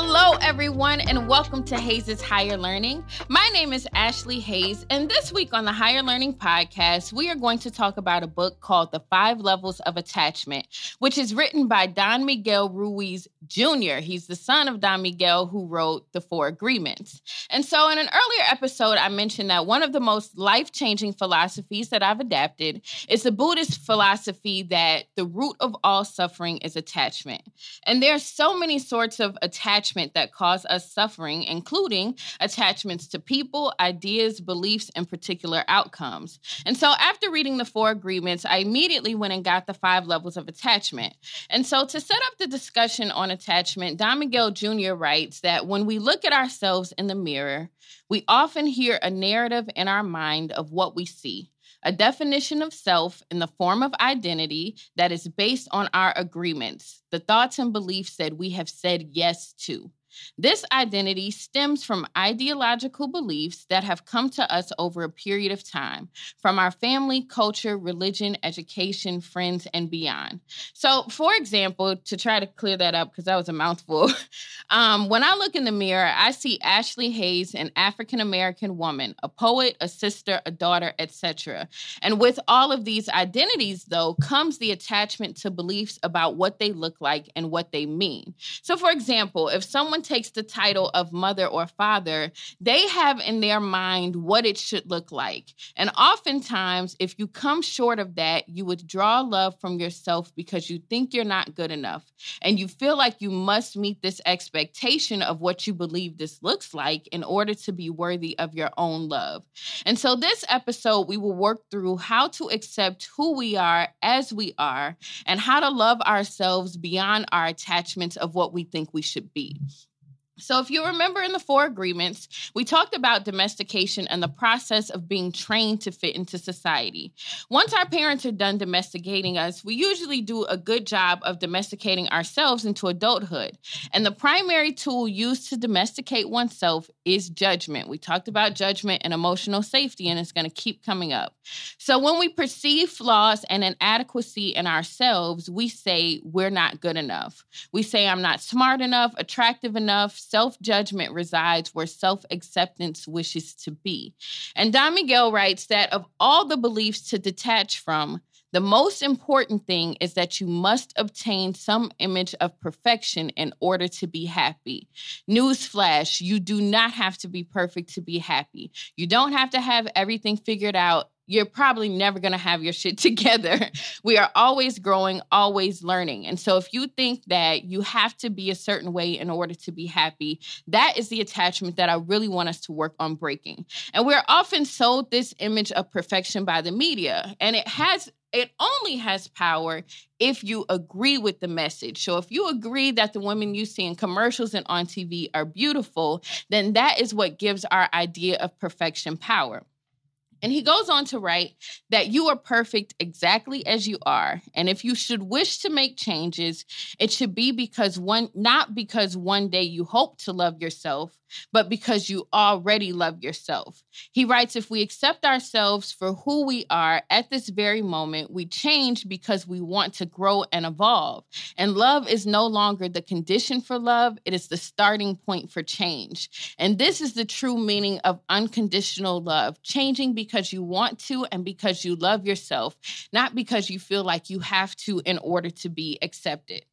Hello, everyone, and welcome to Hayes' Higher Learning. My name is Ashley Hayes, and this week on the Higher Learning Podcast, we are going to talk about a book called The Five Levels of Attachment, which is written by Don Miguel Ruiz Jr. He's the son of Don Miguel, who wrote The Four Agreements. And so, in an earlier episode, I mentioned that one of the most life changing philosophies that I've adapted is the Buddhist philosophy that the root of all suffering is attachment. And there are so many sorts of attachment attachment that cause us suffering, including attachments to people, ideas, beliefs, and particular outcomes. And so, after reading the four agreements, I immediately went and got the five levels of attachment. And so, to set up the discussion on attachment, Don Miguel Jr. writes that when we look at ourselves in the mirror, we often hear a narrative in our mind of what we see a definition of self in the form of identity that is based on our agreements, the thoughts and beliefs that we have said yes to. This identity stems from ideological beliefs that have come to us over a period of time from our family, culture, religion, education, friends, and beyond. So, for example, to try to clear that up, because that was a mouthful, um, when I look in the mirror, I see Ashley Hayes, an African American woman, a poet, a sister, a daughter, etc. And with all of these identities, though, comes the attachment to beliefs about what they look like and what they mean. So, for example, if someone takes the title of mother or father, they have in their mind what it should look like. And oftentimes, if you come short of that, you withdraw love from yourself because you think you're not good enough. And you feel like you must meet this expectation of what you believe this looks like in order to be worthy of your own love. And so, this episode, we will work through how to accept who we are as we are and how to love ourselves beyond our attachments of what we think we should be. So, if you remember in the four agreements, we talked about domestication and the process of being trained to fit into society. Once our parents are done domesticating us, we usually do a good job of domesticating ourselves into adulthood. And the primary tool used to domesticate oneself is judgment. We talked about judgment and emotional safety, and it's going to keep coming up. So, when we perceive flaws and inadequacy in ourselves, we say we're not good enough. We say, I'm not smart enough, attractive enough self judgment resides where self acceptance wishes to be. And Don Miguel writes that of all the beliefs to detach from, the most important thing is that you must obtain some image of perfection in order to be happy. Newsflash, you do not have to be perfect to be happy. You don't have to have everything figured out you're probably never going to have your shit together. We are always growing, always learning. And so if you think that you have to be a certain way in order to be happy, that is the attachment that I really want us to work on breaking. And we're often sold this image of perfection by the media, and it has it only has power if you agree with the message. So if you agree that the women you see in commercials and on TV are beautiful, then that is what gives our idea of perfection power. And he goes on to write that you are perfect exactly as you are. And if you should wish to make changes, it should be because one, not because one day you hope to love yourself, but because you already love yourself. He writes If we accept ourselves for who we are at this very moment, we change because we want to grow and evolve. And love is no longer the condition for love, it is the starting point for change. And this is the true meaning of unconditional love changing because you want to and because you love yourself, not because you feel like you have to in order to be accepted.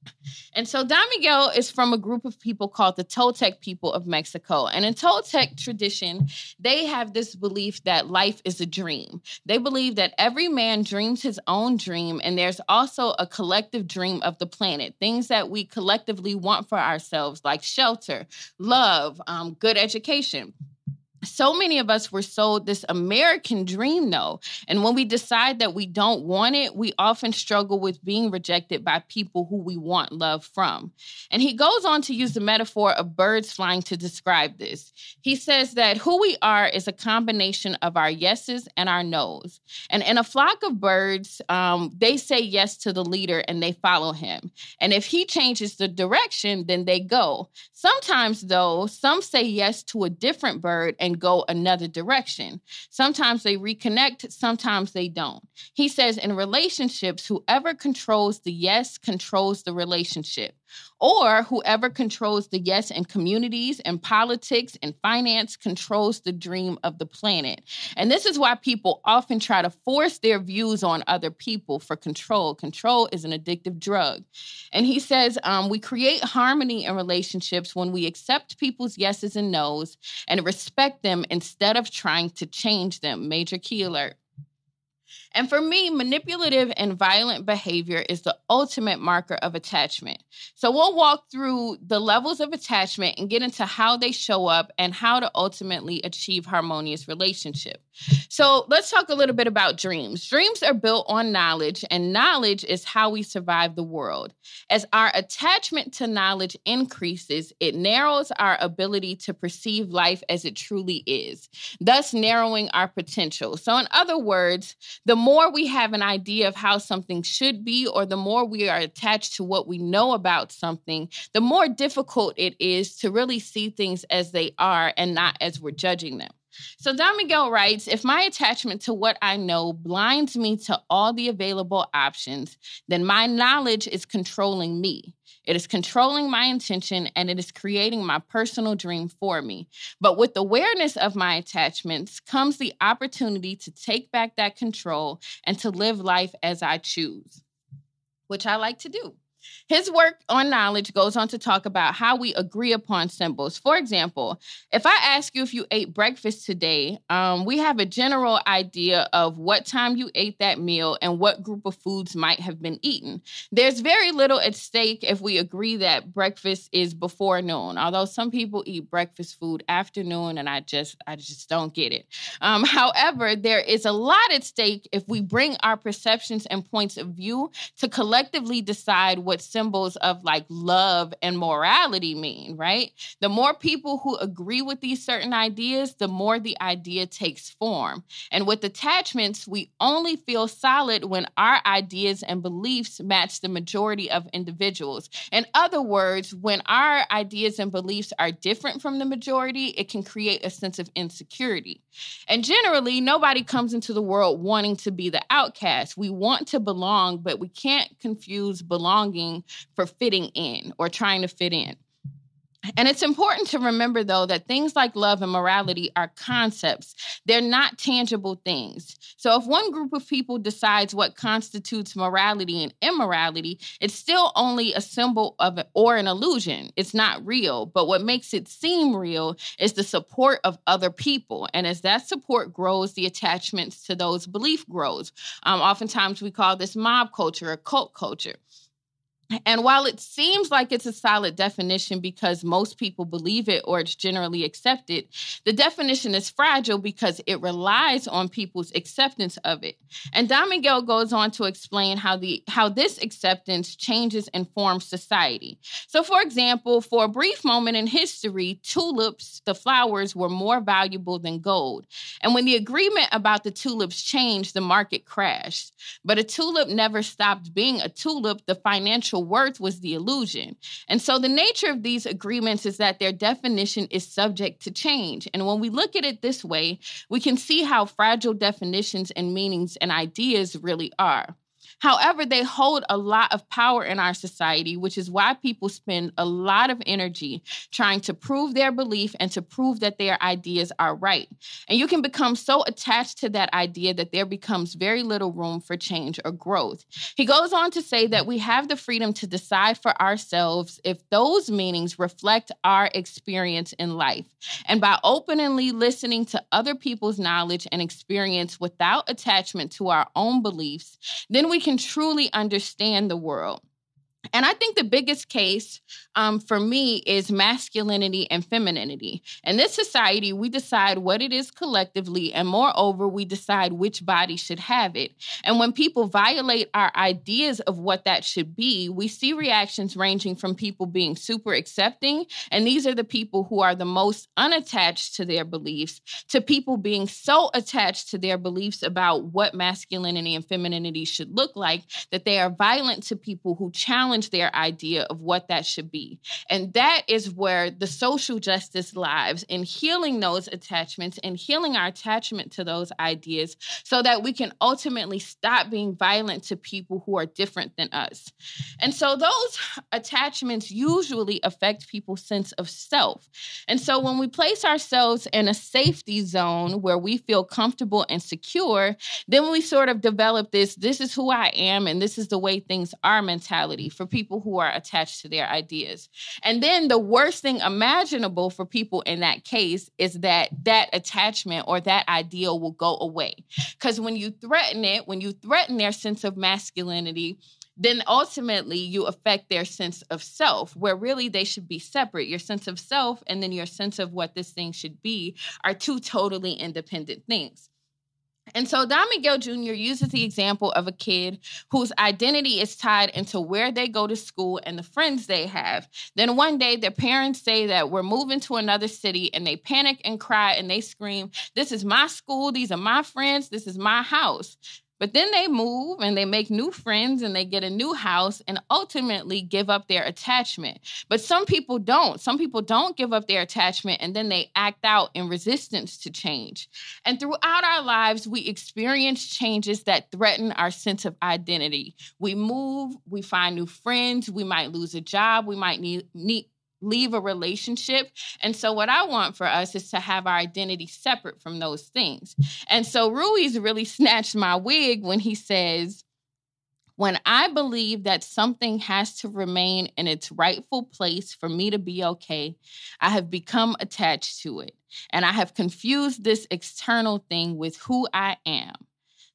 And so Don Miguel is from a group of people called the Toltec people of Mexico. Mexico. And in Toltec tradition, they have this belief that life is a dream. They believe that every man dreams his own dream, and there's also a collective dream of the planet, things that we collectively want for ourselves, like shelter, love, um, good education so many of us were sold this American dream, though. And when we decide that we don't want it, we often struggle with being rejected by people who we want love from. And he goes on to use the metaphor of birds flying to describe this. He says that who we are is a combination of our yeses and our nos. And in a flock of birds, um, they say yes to the leader and they follow him. And if he changes the direction, then they go. Sometimes, though, some say yes to a different bird and go another direction. Sometimes they reconnect, sometimes they don't. He says in relationships, whoever controls the yes controls the relationship. Or whoever controls the yes in communities and politics and finance controls the dream of the planet. And this is why people often try to force their views on other people for control. Control is an addictive drug. And he says um, we create harmony in relationships when we accept people's yeses and nos and respect them instead of trying to change them. Major key alert. And for me, manipulative and violent behavior is the ultimate marker of attachment. So we'll walk through the levels of attachment and get into how they show up and how to ultimately achieve harmonious relationship. So let's talk a little bit about dreams. Dreams are built on knowledge, and knowledge is how we survive the world. As our attachment to knowledge increases, it narrows our ability to perceive life as it truly is, thus narrowing our potential. So, in other words, the more we have an idea of how something should be, or the more we are attached to what we know about something, the more difficult it is to really see things as they are and not as we're judging them. So Don Miguel writes If my attachment to what I know blinds me to all the available options, then my knowledge is controlling me. It is controlling my intention and it is creating my personal dream for me. But with awareness of my attachments comes the opportunity to take back that control and to live life as I choose, which I like to do. His work on knowledge goes on to talk about how we agree upon symbols. For example, if I ask you if you ate breakfast today, um, we have a general idea of what time you ate that meal and what group of foods might have been eaten. There's very little at stake if we agree that breakfast is before noon, although some people eat breakfast food afternoon, and I just I just don't get it. Um, however, there is a lot at stake if we bring our perceptions and points of view to collectively decide what what symbols of like love and morality mean, right? The more people who agree with these certain ideas, the more the idea takes form. And with attachments, we only feel solid when our ideas and beliefs match the majority of individuals. In other words, when our ideas and beliefs are different from the majority, it can create a sense of insecurity. And generally, nobody comes into the world wanting to be the outcast. We want to belong, but we can't confuse belonging for fitting in or trying to fit in. And it's important to remember, though, that things like love and morality are concepts. They're not tangible things. So, if one group of people decides what constitutes morality and immorality, it's still only a symbol of it or an illusion. It's not real. But what makes it seem real is the support of other people. And as that support grows, the attachments to those beliefs grows. Um, oftentimes, we call this mob culture or cult culture. And while it seems like it's a solid definition because most people believe it or it's generally accepted, the definition is fragile because it relies on people's acceptance of it. And Miguel goes on to explain how the how this acceptance changes and forms society. So for example, for a brief moment in history, tulips, the flowers were more valuable than gold. And when the agreement about the tulips changed, the market crashed. But a tulip never stopped being a tulip, the financial actual worth was the illusion. And so the nature of these agreements is that their definition is subject to change. And when we look at it this way, we can see how fragile definitions and meanings and ideas really are. However, they hold a lot of power in our society, which is why people spend a lot of energy trying to prove their belief and to prove that their ideas are right. And you can become so attached to that idea that there becomes very little room for change or growth. He goes on to say that we have the freedom to decide for ourselves if those meanings reflect our experience in life. And by openly listening to other people's knowledge and experience without attachment to our own beliefs, then we can truly understand the world. And I think the biggest case um, for me is masculinity and femininity. In this society, we decide what it is collectively, and moreover, we decide which body should have it. And when people violate our ideas of what that should be, we see reactions ranging from people being super accepting, and these are the people who are the most unattached to their beliefs, to people being so attached to their beliefs about what masculinity and femininity should look like that they are violent to people who challenge challenge their idea of what that should be. And that is where the social justice lives in healing those attachments and healing our attachment to those ideas so that we can ultimately stop being violent to people who are different than us. And so those attachments usually affect people's sense of self. And so when we place ourselves in a safety zone where we feel comfortable and secure, then we sort of develop this this is who I am and this is the way things are mentality for people who are attached to their ideas. And then the worst thing imaginable for people in that case is that that attachment or that ideal will go away. Because when you threaten it, when you threaten their sense of masculinity, then ultimately you affect their sense of self, where really they should be separate. Your sense of self and then your sense of what this thing should be are two totally independent things. And so Don Miguel Jr. uses the example of a kid whose identity is tied into where they go to school and the friends they have. Then one day their parents say that we're moving to another city and they panic and cry and they scream, This is my school, these are my friends, this is my house. But then they move and they make new friends and they get a new house and ultimately give up their attachment. But some people don't. Some people don't give up their attachment and then they act out in resistance to change. And throughout our lives, we experience changes that threaten our sense of identity. We move, we find new friends, we might lose a job, we might need, need leave a relationship. And so, what I want for us is to have our identity separate from those things. And so, Ruiz really snatched my wig when he says, when I believe that something has to remain in its rightful place for me to be okay, I have become attached to it. And I have confused this external thing with who I am.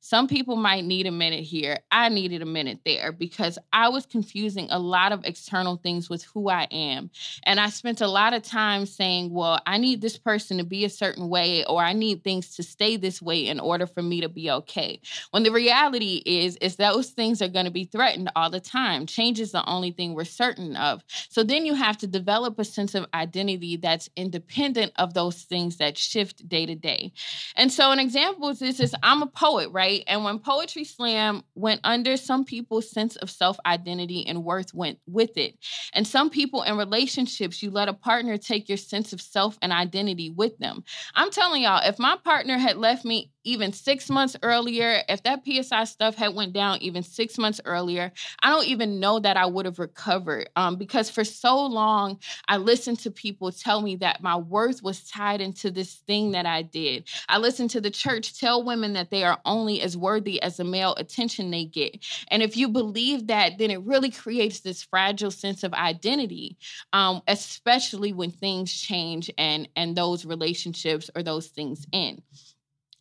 Some people might need a minute here. I needed a minute there because I was confusing a lot of external things with who I am. And I spent a lot of time saying, well, I need this person to be a certain way or I need things to stay this way in order for me to be okay. When the reality is is those things are going to be threatened all the time. Change is the only thing we're certain of. So then you have to develop a sense of identity that's independent of those things that shift day to day. And so an example is this is I'm a poet, right? Right? And when Poetry Slam went under, some people's sense of self identity and worth went with it. And some people in relationships, you let a partner take your sense of self and identity with them. I'm telling y'all, if my partner had left me even six months earlier, if that PSI stuff had went down even six months earlier, I don't even know that I would have recovered. Um, because for so long, I listened to people tell me that my worth was tied into this thing that I did. I listened to the church tell women that they are only as worthy as the male attention they get. And if you believe that, then it really creates this fragile sense of identity, um, especially when things change and and those relationships or those things end.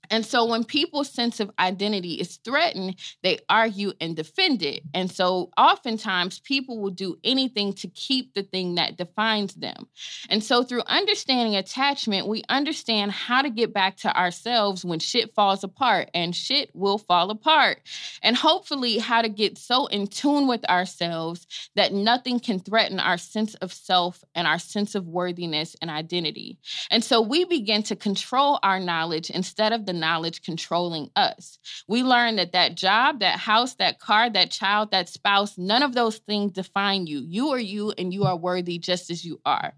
And so when people's sense of identity is threatened, they argue and defend it. And so oftentimes people will do anything to keep the thing that defines them. And so through understanding attachment, we understand how to get back to ourselves when shit falls apart, and shit will fall apart. And hopefully, how to get so in tune with ourselves that nothing can threaten our sense of self and our sense of worthiness and identity. And so we begin to control our knowledge instead of the knowledge controlling us. We learn that that job, that house, that car, that child, that spouse, none of those things define you. You are you and you are worthy just as you are.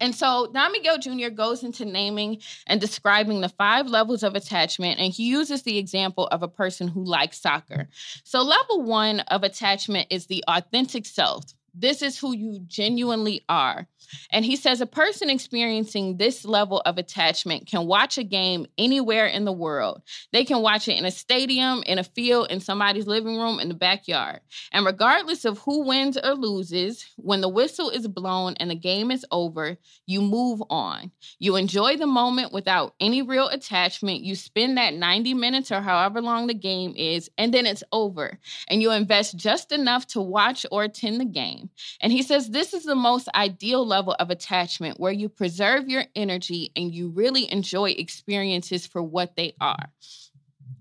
And so Don Miguel Jr. goes into naming and describing the five levels of attachment, and he uses the example of a person who likes soccer. So, level one of attachment is the authentic self. This is who you genuinely are. And he says a person experiencing this level of attachment can watch a game anywhere in the world. They can watch it in a stadium, in a field, in somebody's living room, in the backyard. And regardless of who wins or loses, when the whistle is blown and the game is over, you move on. You enjoy the moment without any real attachment. You spend that 90 minutes or however long the game is, and then it's over. And you invest just enough to watch or attend the game. And he says this is the most ideal level of attachment where you preserve your energy and you really enjoy experiences for what they are.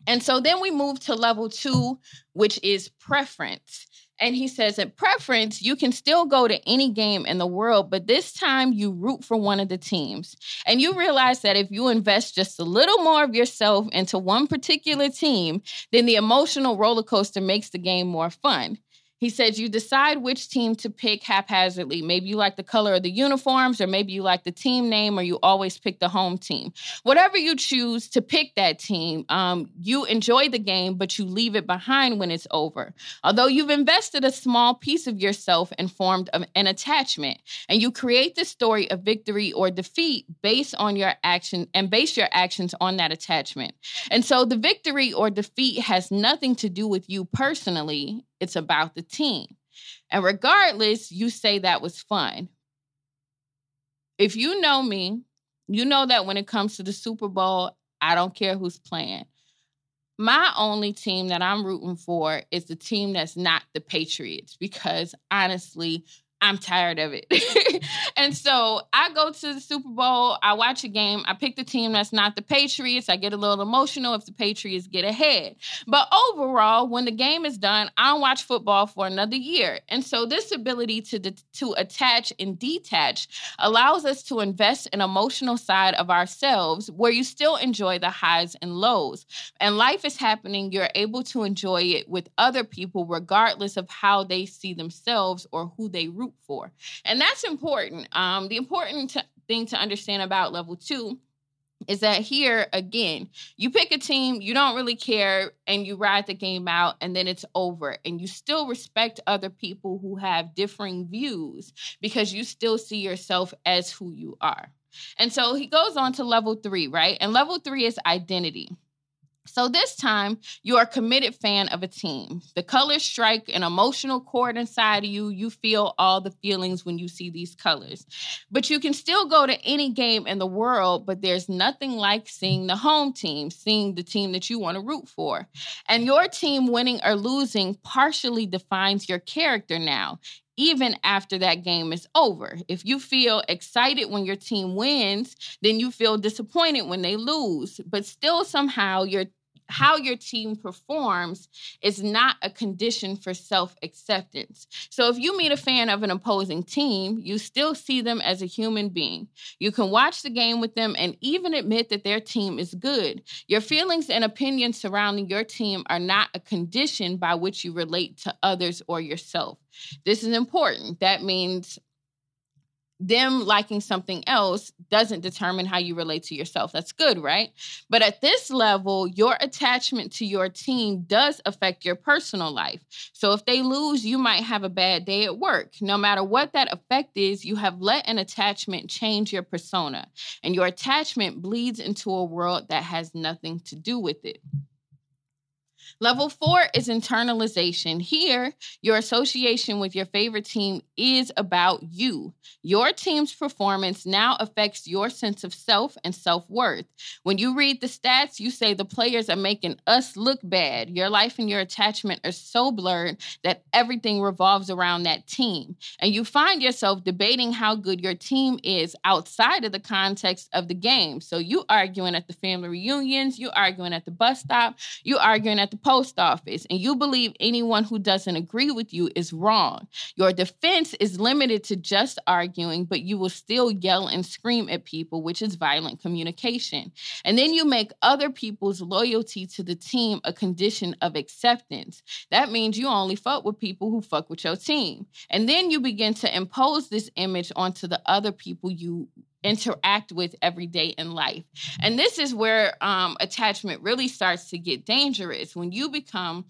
And so then we move to level two, which is preference. And he says, at preference, you can still go to any game in the world, but this time you root for one of the teams. And you realize that if you invest just a little more of yourself into one particular team, then the emotional roller coaster makes the game more fun. He says you decide which team to pick haphazardly. Maybe you like the color of the uniforms, or maybe you like the team name, or you always pick the home team. Whatever you choose to pick that team, um, you enjoy the game, but you leave it behind when it's over. Although you've invested a small piece of yourself and formed an attachment, and you create the story of victory or defeat based on your action and base your actions on that attachment. And so the victory or defeat has nothing to do with you personally it's about the team. And regardless, you say that was fun. If you know me, you know that when it comes to the Super Bowl, I don't care who's playing. My only team that I'm rooting for is the team that's not the Patriots because honestly, I'm tired of it. and so I go to the Super Bowl, I watch a game, I pick the team that's not the Patriots. I get a little emotional if the Patriots get ahead. But overall, when the game is done, I don't watch football for another year. And so this ability to de- to attach and detach allows us to invest in emotional side of ourselves where you still enjoy the highs and lows. And life is happening, you're able to enjoy it with other people regardless of how they see themselves or who they root for. And that's important. Um, the important t- thing to understand about level two is that here again you pick a team you don't really care and you ride the game out and then it's over and you still respect other people who have differing views because you still see yourself as who you are and so he goes on to level 3 right and level 3 is identity so this time, you're a committed fan of a team. The colors strike an emotional chord inside of you. You feel all the feelings when you see these colors. But you can still go to any game in the world, but there's nothing like seeing the home team, seeing the team that you want to root for. And your team winning or losing partially defines your character now even after that game is over. If you feel excited when your team wins, then you feel disappointed when they lose, but still somehow your how your team performs is not a condition for self acceptance. So, if you meet a fan of an opposing team, you still see them as a human being. You can watch the game with them and even admit that their team is good. Your feelings and opinions surrounding your team are not a condition by which you relate to others or yourself. This is important. That means them liking something else doesn't determine how you relate to yourself. That's good, right? But at this level, your attachment to your team does affect your personal life. So if they lose, you might have a bad day at work. No matter what that effect is, you have let an attachment change your persona, and your attachment bleeds into a world that has nothing to do with it. Level four is internalization. Here, your association with your favorite team is about you. Your team's performance now affects your sense of self and self worth. When you read the stats, you say the players are making us look bad. Your life and your attachment are so blurred that everything revolves around that team. And you find yourself debating how good your team is outside of the context of the game. So you arguing at the family reunions, you arguing at the bus stop, you arguing at the post office and you believe anyone who doesn't agree with you is wrong. Your defense is limited to just arguing, but you will still yell and scream at people, which is violent communication. And then you make other people's loyalty to the team a condition of acceptance. That means you only fuck with people who fuck with your team. And then you begin to impose this image onto the other people you interact with every day in life. And this is where um, attachment really starts to get dangerous when you become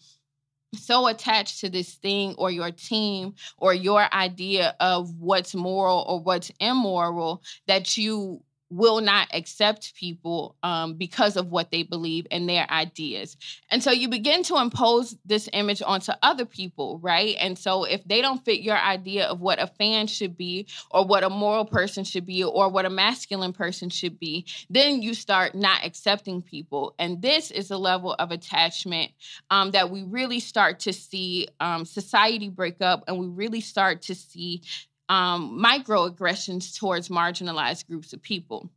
so attached to this thing or your team or your idea of what's moral or what's immoral that you will not accept people um, because of what they believe and their ideas. And so you begin to impose this image onto other people, right? And so if they don't fit your idea of what a fan should be, or what a moral person should be, or what a masculine person should be, then you start not accepting people. And this is a level of attachment um, that we really start to see um, society break up, and we really start to see um, microaggressions towards marginalized groups of people.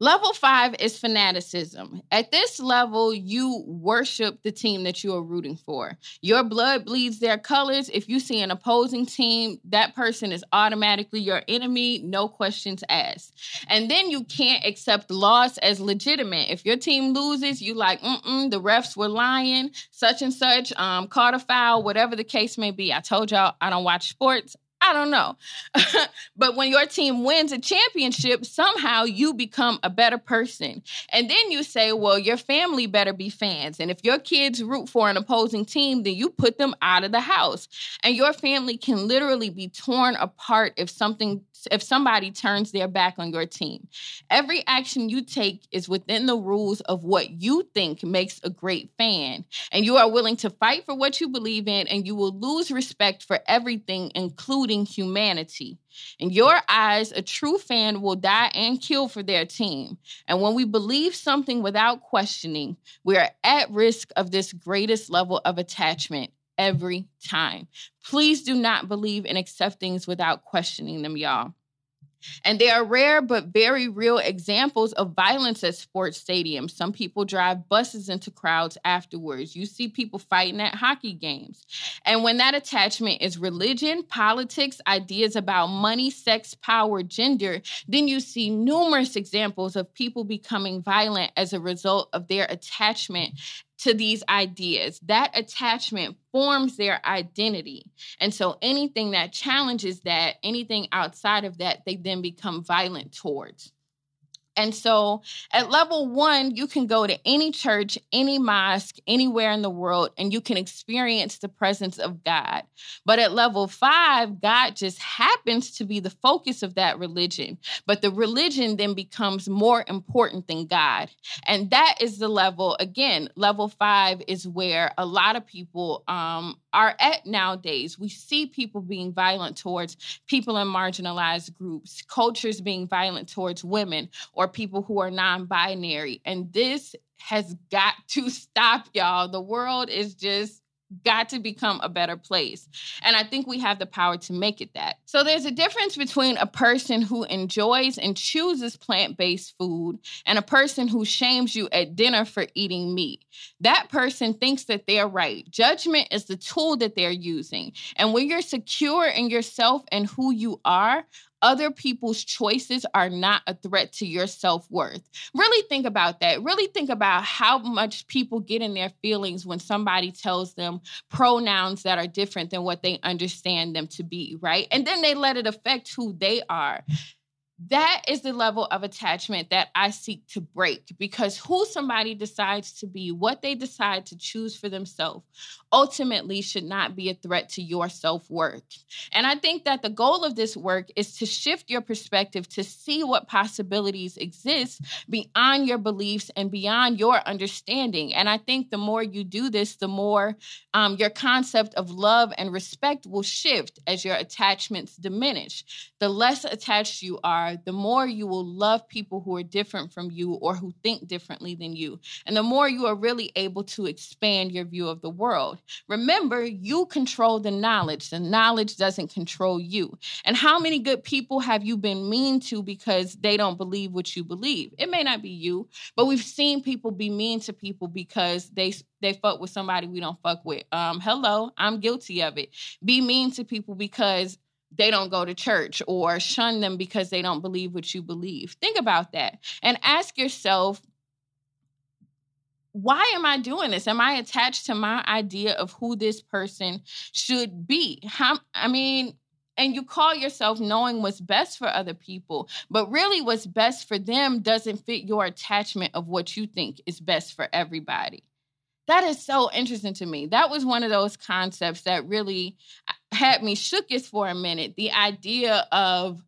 Level five is fanaticism. At this level, you worship the team that you are rooting for. Your blood bleeds their colors. If you see an opposing team, that person is automatically your enemy, no questions asked. And then you can't accept loss as legitimate. If your team loses, you like, mm-mm, the refs were lying, such and such, um, caught a foul, whatever the case may be. I told y'all I don't watch sports. I don't know. but when your team wins a championship, somehow you become a better person. And then you say, well, your family better be fans. And if your kids root for an opposing team, then you put them out of the house. And your family can literally be torn apart if something if somebody turns their back on your team. Every action you take is within the rules of what you think makes a great fan. And you are willing to fight for what you believe in, and you will lose respect for everything, including humanity. In your eyes, a true fan will die and kill for their team. And when we believe something without questioning, we are at risk of this greatest level of attachment every time. Please do not believe and accept things without questioning them, y'all. And there are rare but very real examples of violence at sports stadiums. Some people drive buses into crowds afterwards. You see people fighting at hockey games. And when that attachment is religion, politics, ideas about money, sex, power, gender, then you see numerous examples of people becoming violent as a result of their attachment to these ideas. That attachment forms their identity. And so anything that challenges that, anything outside of that, they then become violent towards. And so at level one, you can go to any church, any mosque, anywhere in the world, and you can experience the presence of God. But at level five, God just happens to be the focus of that religion. But the religion then becomes more important than God. And that is the level, again, level five is where a lot of people um, are at nowadays. We see people being violent towards people in marginalized groups, cultures being violent towards women or people who are non binary. And this has got to stop, y'all. The world is just got to become a better place. And I think we have the power to make it that. So there's a difference between a person who enjoys and chooses plant based food and a person who shames you at dinner for eating meat. That person thinks that they're right. Judgment is the tool that they're using. And when you're secure in yourself and who you are, other people's choices are not a threat to your self worth. Really think about that. Really think about how much people get in their feelings when somebody tells them pronouns that are different than what they understand them to be, right? And then they let it affect who they are that is the level of attachment that I seek to break because who somebody decides to be, what they decide to choose for themselves, ultimately should not be a threat to your self worth. And I think that the goal of this work is to shift your perspective to see what possibilities exist beyond your beliefs and beyond your understanding. And I think the more you do this, the more um, your concept of love and respect will shift as your attachments diminish. The less attached you are are, the more you will love people who are different from you or who think differently than you. And the more you are really able to expand your view of the world. Remember, you control the knowledge, the knowledge doesn't control you. And how many good people have you been mean to because they don't believe what you believe? It may not be you, but we've seen people be mean to people because they they fuck with somebody we don't fuck with. Um, hello, I'm guilty of it. Be mean to people because they don't go to church or shun them because they don't believe what you believe. Think about that and ask yourself why am I doing this? Am I attached to my idea of who this person should be? How I mean, and you call yourself knowing what's best for other people, but really what's best for them doesn't fit your attachment of what you think is best for everybody. That is so interesting to me. That was one of those concepts that really uh, had me shookest for a minute. The idea of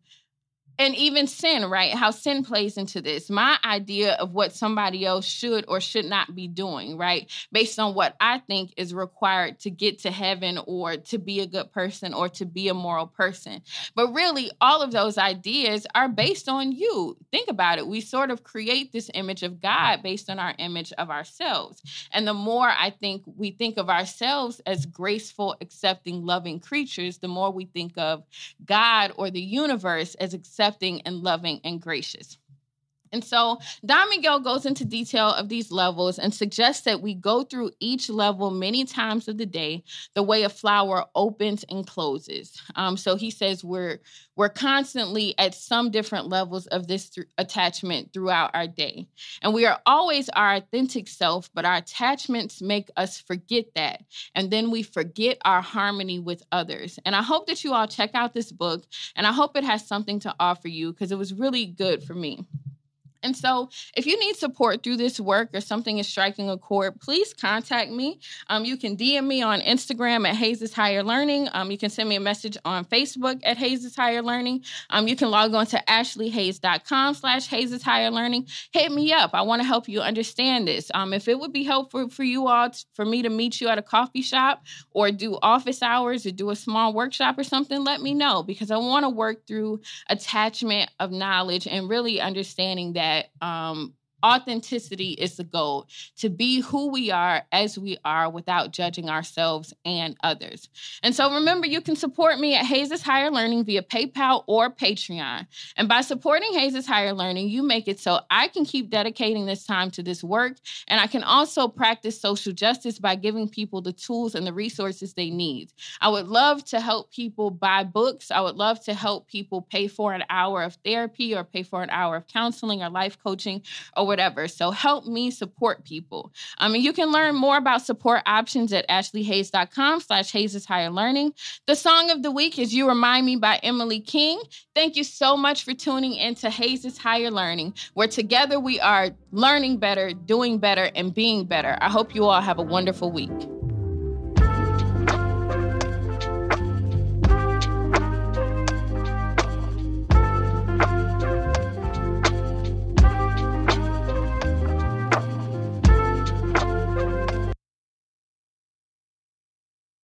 and even sin, right? How sin plays into this. My idea of what somebody else should or should not be doing, right? Based on what I think is required to get to heaven or to be a good person or to be a moral person. But really, all of those ideas are based on you. Think about it. We sort of create this image of God based on our image of ourselves. And the more I think we think of ourselves as graceful, accepting, loving creatures, the more we think of God or the universe as accepting accepting and loving and gracious. And so Don Miguel goes into detail of these levels and suggests that we go through each level many times of the day, the way a flower opens and closes. Um, so he says we're we're constantly at some different levels of this th- attachment throughout our day, and we are always our authentic self, but our attachments make us forget that, and then we forget our harmony with others. And I hope that you all check out this book, and I hope it has something to offer you because it was really good for me. And so, if you need support through this work or something is striking a chord, please contact me. Um, you can DM me on Instagram at Hayes Higher Learning. Um, you can send me a message on Facebook at Hayes Higher Learning. Um, you can log on to ashleyhayes.com slash Hayes Higher Learning. Hit me up. I want to help you understand this. Um, if it would be helpful for you all t- for me to meet you at a coffee shop or do office hours or do a small workshop or something, let me know because I want to work through attachment of knowledge and really understanding that that um, authenticity is the goal to be who we are as we are without judging ourselves and others. And so remember, you can support me at Hayes Higher Learning via PayPal or Patreon. And by supporting Hayes Higher Learning, you make it so I can keep dedicating this time to this work. And I can also practice social justice by giving people the tools and the resources they need. I would love to help people buy books. I would love to help people pay for an hour of therapy or pay for an hour of counseling or life coaching or whatever. So help me support people. Um, mean, you can learn more about support options at ashleyhayes.com slash Hayes Higher Learning. The song of the week is You Remind Me by Emily King. Thank you so much for tuning in to Hayes Higher Learning, where together we are learning better, doing better, and being better. I hope you all have a wonderful week.